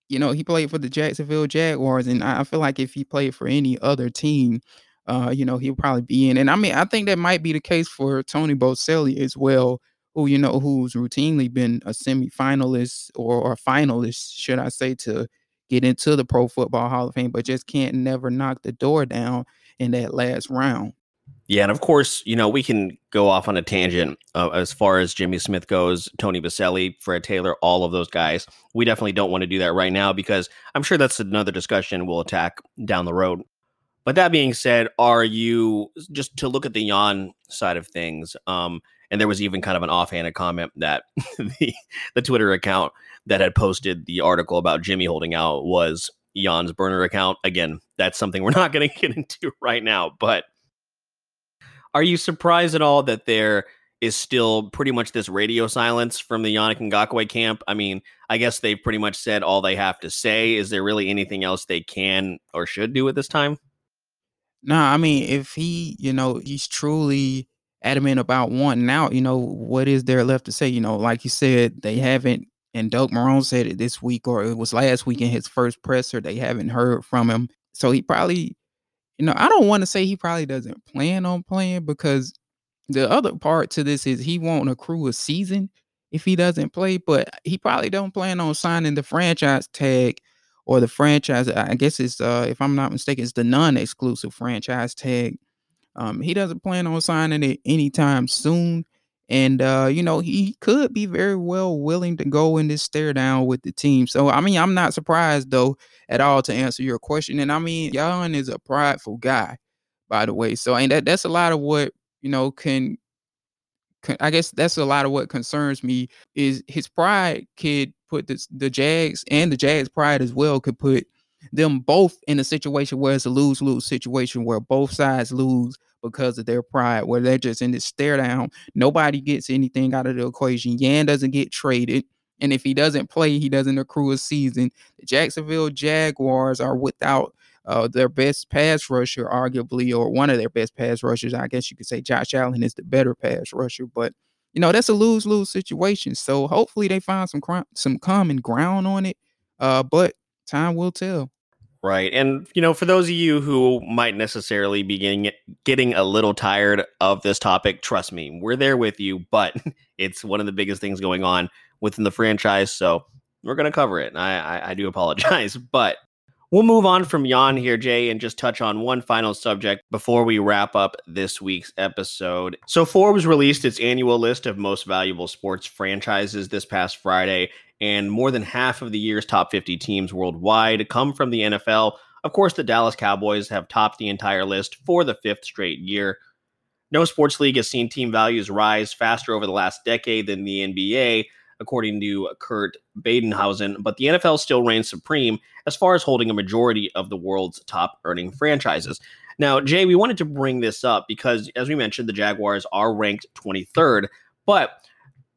you know, he played for the Jacksonville Jaguars, and I feel like if he played for any other team, uh, you know, he'll probably be in. And I mean, I think that might be the case for Tony Boselli as well, who you know, who's routinely been a semifinalist or, or a finalist, should I say, to get into the Pro Football Hall of Fame, but just can't never knock the door down in that last round. Yeah, and of course, you know, we can go off on a tangent uh, as far as Jimmy Smith goes, Tony Boselli, Fred Taylor, all of those guys. We definitely don't want to do that right now because I'm sure that's another discussion we'll attack down the road. But that being said, are you just to look at the Jan side of things? Um, and there was even kind of an offhanded comment that (laughs) the the Twitter account that had posted the article about Jimmy holding out was Jan's burner account. Again, that's something we're not going (laughs) to get into right now, but are you surprised at all that there is still pretty much this radio silence from the Yannick Ngakoue camp. I mean, I guess they've pretty much said all they have to say. Is there really anything else they can or should do at this time? No, nah, I mean, if he, you know, he's truly adamant about wanting out, you know, what is there left to say? You know, like you said, they haven't, and Doug Marrone said it this week or it was last week in his first presser. They haven't heard from him. So he probably, you know, I don't want to say he probably doesn't plan on playing because the other part to this is he won't accrue a season if he doesn't play, but he probably don't plan on signing the franchise tag or the franchise. I guess it's uh, if I'm not mistaken, it's the non-exclusive franchise tag. Um, he doesn't plan on signing it anytime soon. And uh, you know, he could be very well willing to go in this stare down with the team. So I mean, I'm not surprised though at all to answer your question. And I mean, Jan is a prideful guy, by the way. So and that that's a lot of what you know, can, I guess that's a lot of what concerns me is his pride could put this, the Jags and the Jags pride as well could put them both in a situation where it's a lose lose situation where both sides lose because of their pride, where they're just in this stare down. Nobody gets anything out of the equation. Yan doesn't get traded. And if he doesn't play, he doesn't accrue a season. The Jacksonville Jaguars are without uh, their best pass rusher, arguably, or one of their best pass rushers. I guess you could say Josh Allen is the better pass rusher, but you know that's a lose lose situation. So hopefully they find some some common ground on it. Uh, but time will tell. Right. And, you know, for those of you who might necessarily be getting, getting a little tired of this topic, trust me, we're there with you, but (laughs) it's one of the biggest things going on within the franchise. So we're going to cover it. I, I, I do apologize. (laughs) But We'll move on from Jan here, Jay, and just touch on one final subject before we wrap up this week's episode. So, Forbes released its annual list of most valuable sports franchises this past Friday, and more than half of the year's top 50 teams worldwide come from the NFL. Of course, the Dallas Cowboys have topped the entire list for the fifth straight year. No sports league has seen team values rise faster over the last decade than the NBA, according to Kurt Badenhausen, but the NFL still reigns supreme as far as holding a majority of the world's top earning franchises. Now, Jay, we wanted to bring this up because, as we mentioned, the Jaguars are ranked 23rd, but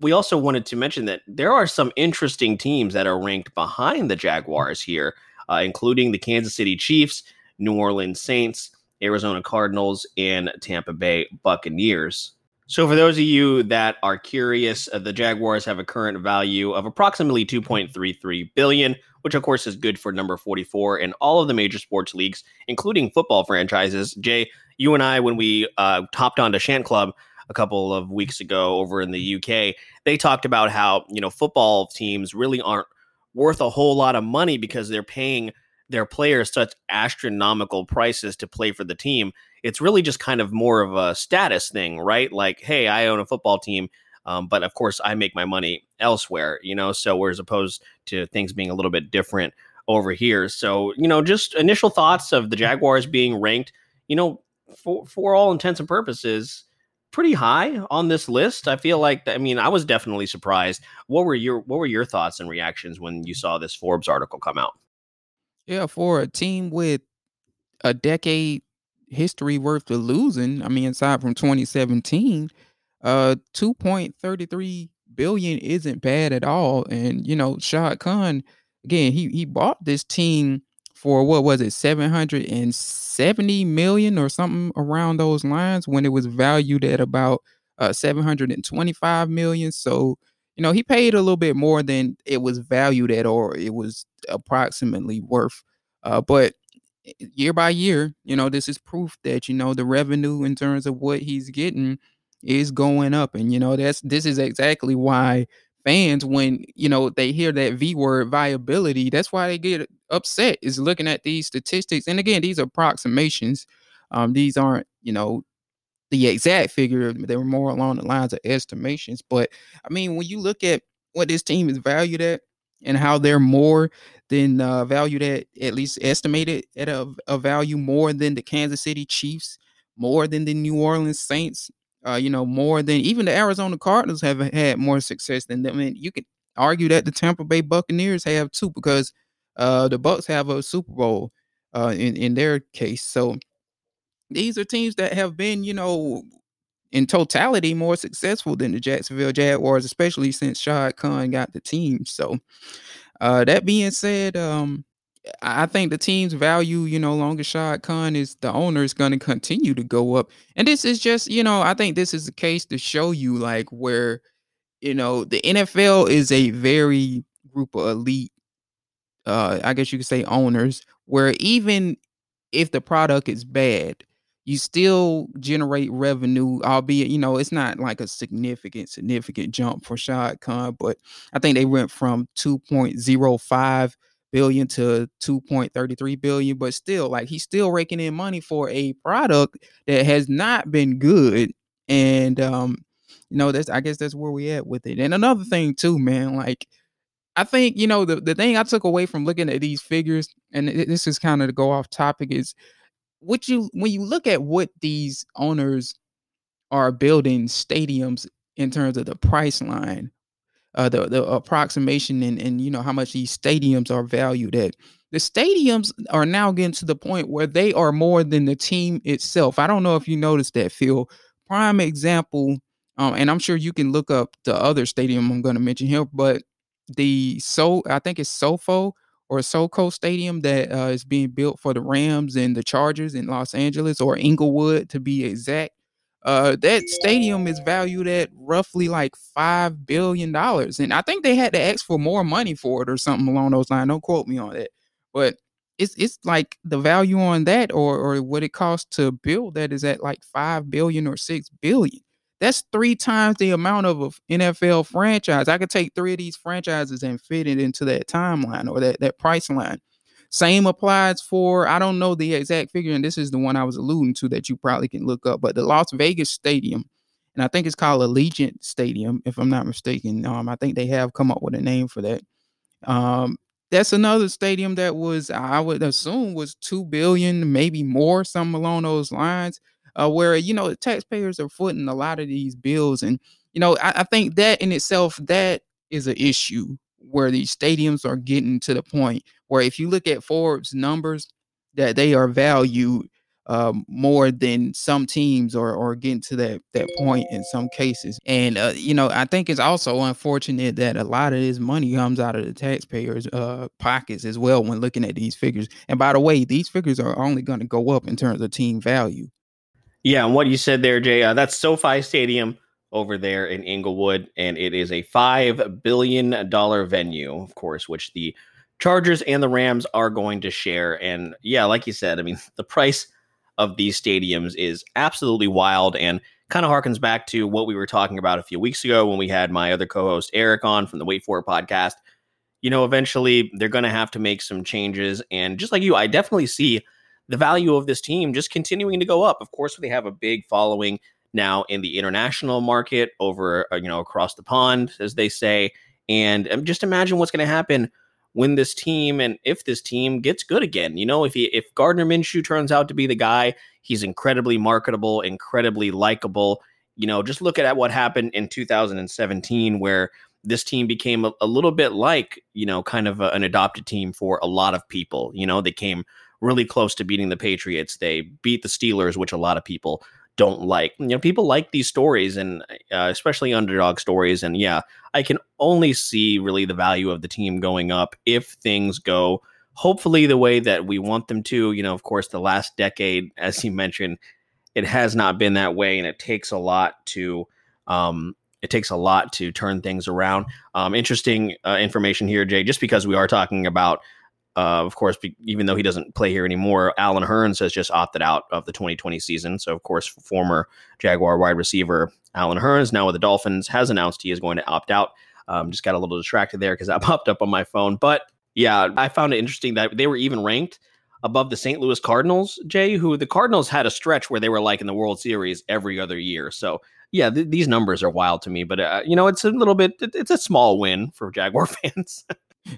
we also wanted to mention that there are some interesting teams that are ranked behind the Jaguars here, uh, including the Kansas City Chiefs, New Orleans Saints, Arizona Cardinals, and Tampa Bay Buccaneers. So, for those of you that are curious, uh, the Jaguars have a current value of approximately 2.33 billion, which of course is good for number 44 in all of the major sports leagues, including football franchises. Jay, you and I, when we uh, topped onto Shant Club a couple of weeks ago over in the UK, they talked about how you know football teams really aren't worth a whole lot of money because they're paying their players such astronomical prices to play for the team it's really just kind of more of a status thing, right? Like, hey, I own a football team. Um, but of course, I make my money elsewhere, you know. So, whereas opposed to things being a little bit different over here. So, you know, just initial thoughts of the Jaguars being ranked, you know, for for all intents and purposes, pretty high on this list. I feel like, I mean, I was definitely surprised. What were your What were your thoughts and reactions when you saw this Forbes article come out? Yeah, for a team with a decade history worth of losing. I mean, aside from 2017, uh, 2.33 billion isn't bad at all. And you know, Shad Khan, again, he he bought this team for what was it, 770 million or something around those lines when it was valued at about uh 725 million. So you know, he paid a little bit more than it was valued at, or it was approximately worth. Uh, but year by year, you know, this is proof that you know the revenue in terms of what he's getting is going up, and you know that's this is exactly why fans, when you know they hear that V word viability, that's why they get upset. Is looking at these statistics, and again, these are approximations. Um, these aren't you know the exact figure; they were more along the lines of estimations. But I mean, when you look at what this team is valued at and how they're more than uh, valued at at least estimated at a, a, value more than the Kansas City Chiefs, more than the New Orleans Saints, uh, you know, more than even the Arizona Cardinals have had more success than them. Mean, you could argue that the Tampa Bay Buccaneers have too because uh, the Bucks have a Super Bowl uh, in in their case. So these are teams that have been, you know, in totality more successful than the Jacksonville Jaguars, especially since Shad Khan got the team. So, uh, that being said, um, I think the team's value, you know, longer Shad Khan is the owner, is going to continue to go up. And this is just, you know, I think this is a case to show you like where, you know, the NFL is a very group of elite, uh, I guess you could say owners, where even if the product is bad, you still generate revenue, albeit, you know, it's not like a significant, significant jump for Shad Khan, but I think they went from 2.05 billion to 2.33 billion, but still, like he's still raking in money for a product that has not been good. And um, you know, that's I guess that's where we at with it. And another thing too, man, like I think, you know, the, the thing I took away from looking at these figures, and this is kind of to go off topic, is what you when you look at what these owners are building stadiums in terms of the price line, uh, the the approximation and and you know how much these stadiums are valued at. The stadiums are now getting to the point where they are more than the team itself. I don't know if you noticed that, Phil. Prime example, um, and I'm sure you can look up the other stadium I'm going to mention here, but the so I think it's SoFo or SoCo Stadium that uh, is being built for the Rams and the Chargers in Los Angeles or Inglewood to be exact. Uh, that stadium is valued at roughly like five billion dollars, and I think they had to ask for more money for it or something along those lines. Don't quote me on that, but it's it's like the value on that or or what it costs to build that is at like five billion or six billion. That's three times the amount of an NFL franchise. I could take three of these franchises and fit it into that timeline or that that price line. Same applies for, I don't know the exact figure, and this is the one I was alluding to that you probably can look up, but the Las Vegas Stadium, and I think it's called Allegiant Stadium, if I'm not mistaken. Um, I think they have come up with a name for that. Um, that's another stadium that was, I would assume, was two billion, maybe more, something along those lines. Uh, where you know taxpayers are footing a lot of these bills, and you know I, I think that in itself that is an issue where these stadiums are getting to the point where if you look at Forbes numbers, that they are valued um, more than some teams or or getting to that that point in some cases. And uh, you know, I think it's also unfortunate that a lot of this money comes out of the taxpayers' uh, pockets as well when looking at these figures. And by the way, these figures are only going to go up in terms of team value. Yeah, and what you said there, Jay, uh, that's SoFi Stadium over there in Inglewood, and it is a five billion dollar venue, of course, which the Chargers and the Rams are going to share. And yeah, like you said, I mean, (laughs) the price of these stadiums is absolutely wild and kind of harkens back to what we were talking about a few weeks ago when we had my other co-host Eric on from the Wait For It podcast. You know, eventually they're going to have to make some changes, and just like you, I definitely see the value of this team just continuing to go up. Of course, they have a big following now in the international market over uh, you know across the pond as they say. And um, just imagine what's going to happen when this team and if this team gets good again. You know if he if Gardner Minshew turns out to be the guy he's incredibly marketable incredibly likable. You know just look at what happened in 2017 where this team became a, a little bit like you know kind of a, an adopted team for a lot of people. You know they came really close to beating the Patriots they beat the Steelers which a lot of people don't like. You know, people like these stories and uh, especially underdog stories. And yeah, I can only see really the value of the team going up if things go hopefully the way that we want them to. You know, of course, the last decade, (laughs) as you mentioned, it has not been that way, and it takes a lot to. Um, it takes a lot to turn things around. Um, interesting uh, information here, Jay. Just because we are talking about uh, of course, even though he doesn't play here anymore, Allen Hurns has just opted out of the 2020 season. So, of course, former Jaguar wide receiver Allen Hurns, now with the Dolphins, has announced he is going to opt out. Um, just got a little distracted there because that (laughs) popped up on my phone. But yeah, I found it interesting that they were even ranked above the St. Louis Cardinals, Jay, who the Cardinals had a stretch where they were like in the World Series every other year. So, yeah, th- these numbers are wild to me. But, uh, you know, it's a little bit, it, it's a small win for Jaguar (laughs) fans.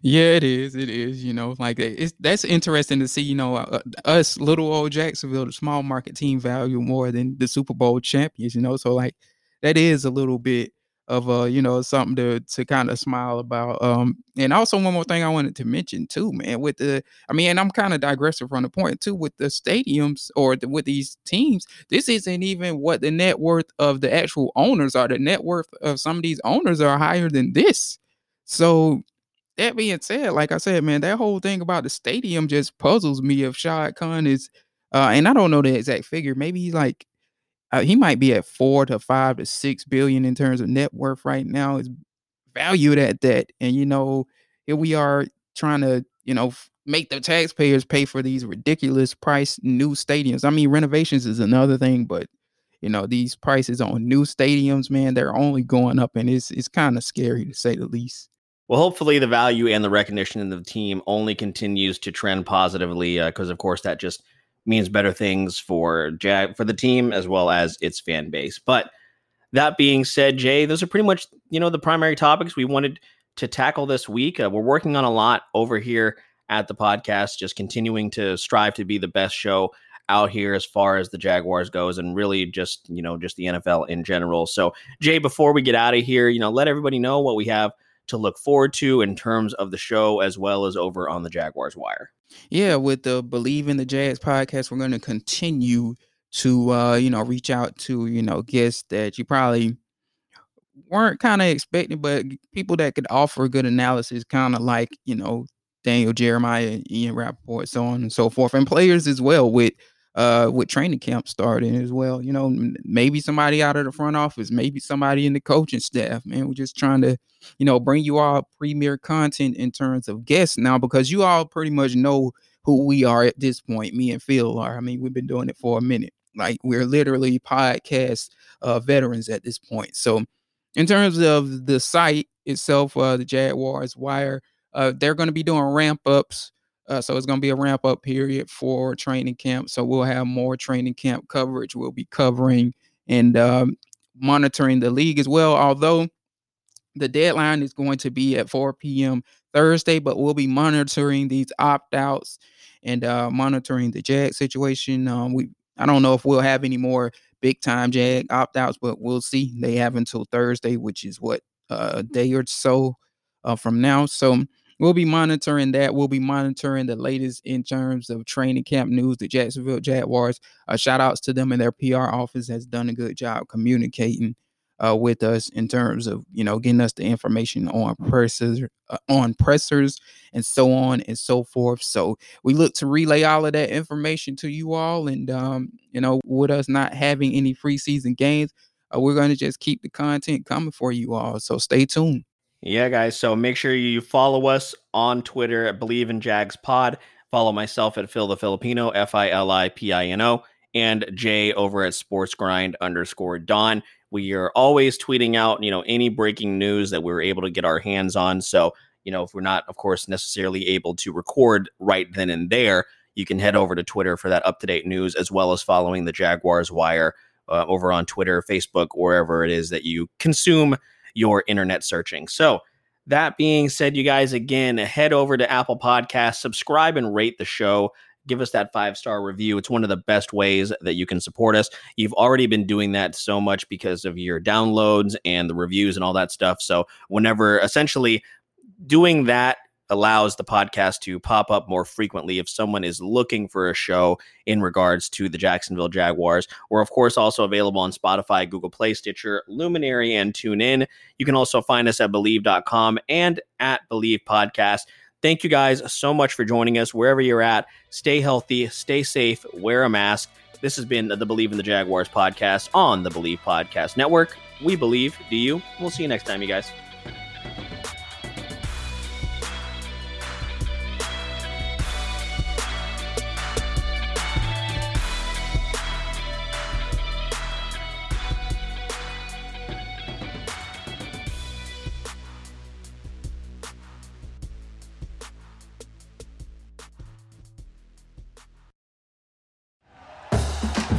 Yeah, it is. It is. You know, like it's that's interesting to see. You know, uh, us little old Jacksonville, the small market team, value more than the Super Bowl champions. You know, so like that is a little bit of uh you know something to to kind of smile about um and also one more thing i wanted to mention too man with the i mean and i'm kind of digressing from the point too with the stadiums or the, with these teams this isn't even what the net worth of the actual owners are the net worth of some of these owners are higher than this so that being said like i said man that whole thing about the stadium just puzzles me if shad khan is uh and i don't know the exact figure maybe he's like uh, he might be at four to five to six billion in terms of net worth right now. Is valued at that, and you know here we are trying to you know make the taxpayers pay for these ridiculous price new stadiums. I mean renovations is another thing, but you know these prices on new stadiums, man, they're only going up, and it's it's kind of scary to say the least. Well, hopefully the value and the recognition in the team only continues to trend positively, because uh, of course that just means better things for Jag for the team as well as its fan base. But that being said, Jay, those are pretty much you know the primary topics we wanted to tackle this week. Uh, we're working on a lot over here at the podcast, just continuing to strive to be the best show out here as far as the Jaguars goes and really just, you know, just the NFL in general. So, Jay, before we get out of here, you know, let everybody know what we have to look forward to in terms of the show as well as over on the Jaguars Wire. Yeah, with the Bleav in the Jazz podcast, we're going to continue to uh, you know, reach out to, you know, guests that you probably weren't kind of expecting, but people that could offer good analysis, kind of like, you know, Daniel Jeremiah, Ian Rapoport, so on and so forth, and players as well with uh with training camp starting as well. You know, maybe somebody out of the front office, maybe somebody in the coaching staff. Man, we're just trying to, you know, bring you all premier content in terms of guests now because you all pretty much know who we are at this point. Me and Phil are. I mean, we've been doing it for a minute. Like we're literally podcast uh, veterans at this point. So, in terms of the site itself, uh, the Jaguars Wire, uh, they're going to be doing ramp ups uh, so it's going to be a ramp up period for training camp. So we'll have more training camp coverage. We'll be covering and um, monitoring the league as well. Although the deadline is going to be at 4 p.m. Thursday, but we'll be monitoring these opt outs and uh, monitoring the Jag situation. Um, we I don't know if we'll have any more big time Jag opt outs, but we'll see. They have until Thursday, which is what a day or so uh, from now. So we'll be monitoring that. We'll be monitoring the latest in terms of training camp news. The Jacksonville Jaguars, uh, shout outs to them and their PR office has done a good job communicating uh, with us in terms of you know getting us the information on pressers, uh, on pressers, and so on and so forth. So we look to relay all of that information to you all, and um, you know, with us not having any preseason games, uh, we're going to just keep the content coming for you all. So stay tuned. Yeah, guys. So make sure you follow us on Twitter at Bleav in Jags Pod. Follow myself at Phil the Filipino, F I L I P I N O, and Jay over at Sports Grind underscore Don. We are always tweeting out, you know, any breaking news that we're able to get our hands on. So, you know, if we're not, of course, necessarily able to record right then and there, you can head over to Twitter for that up to date news, as well as following the Jaguars Wire uh, over on Twitter, Facebook, wherever it is that you consume your internet searching. So, that being said, you guys, again, head over to Apple Podcasts, subscribe and rate the show. Give us that five star review. It's one of the best ways that you can support us. You've already been doing that so much because of your downloads and the reviews and all that stuff. So, whenever essentially doing that allows the podcast to pop up more frequently if someone is looking for a show in regards to the Jacksonville Jaguars. We're, of course, also available on Spotify, Google Play, Stitcher, Luminary, and TuneIn. You can also find us at Bleav.com and at Bleav Podcast. Thank you guys so much for joining us wherever you're at. Stay healthy, stay safe, wear a mask. This has been the Bleav in the Jaguars podcast on the Bleav Podcast Network. We believe. Do you? We'll see you next time, you guys.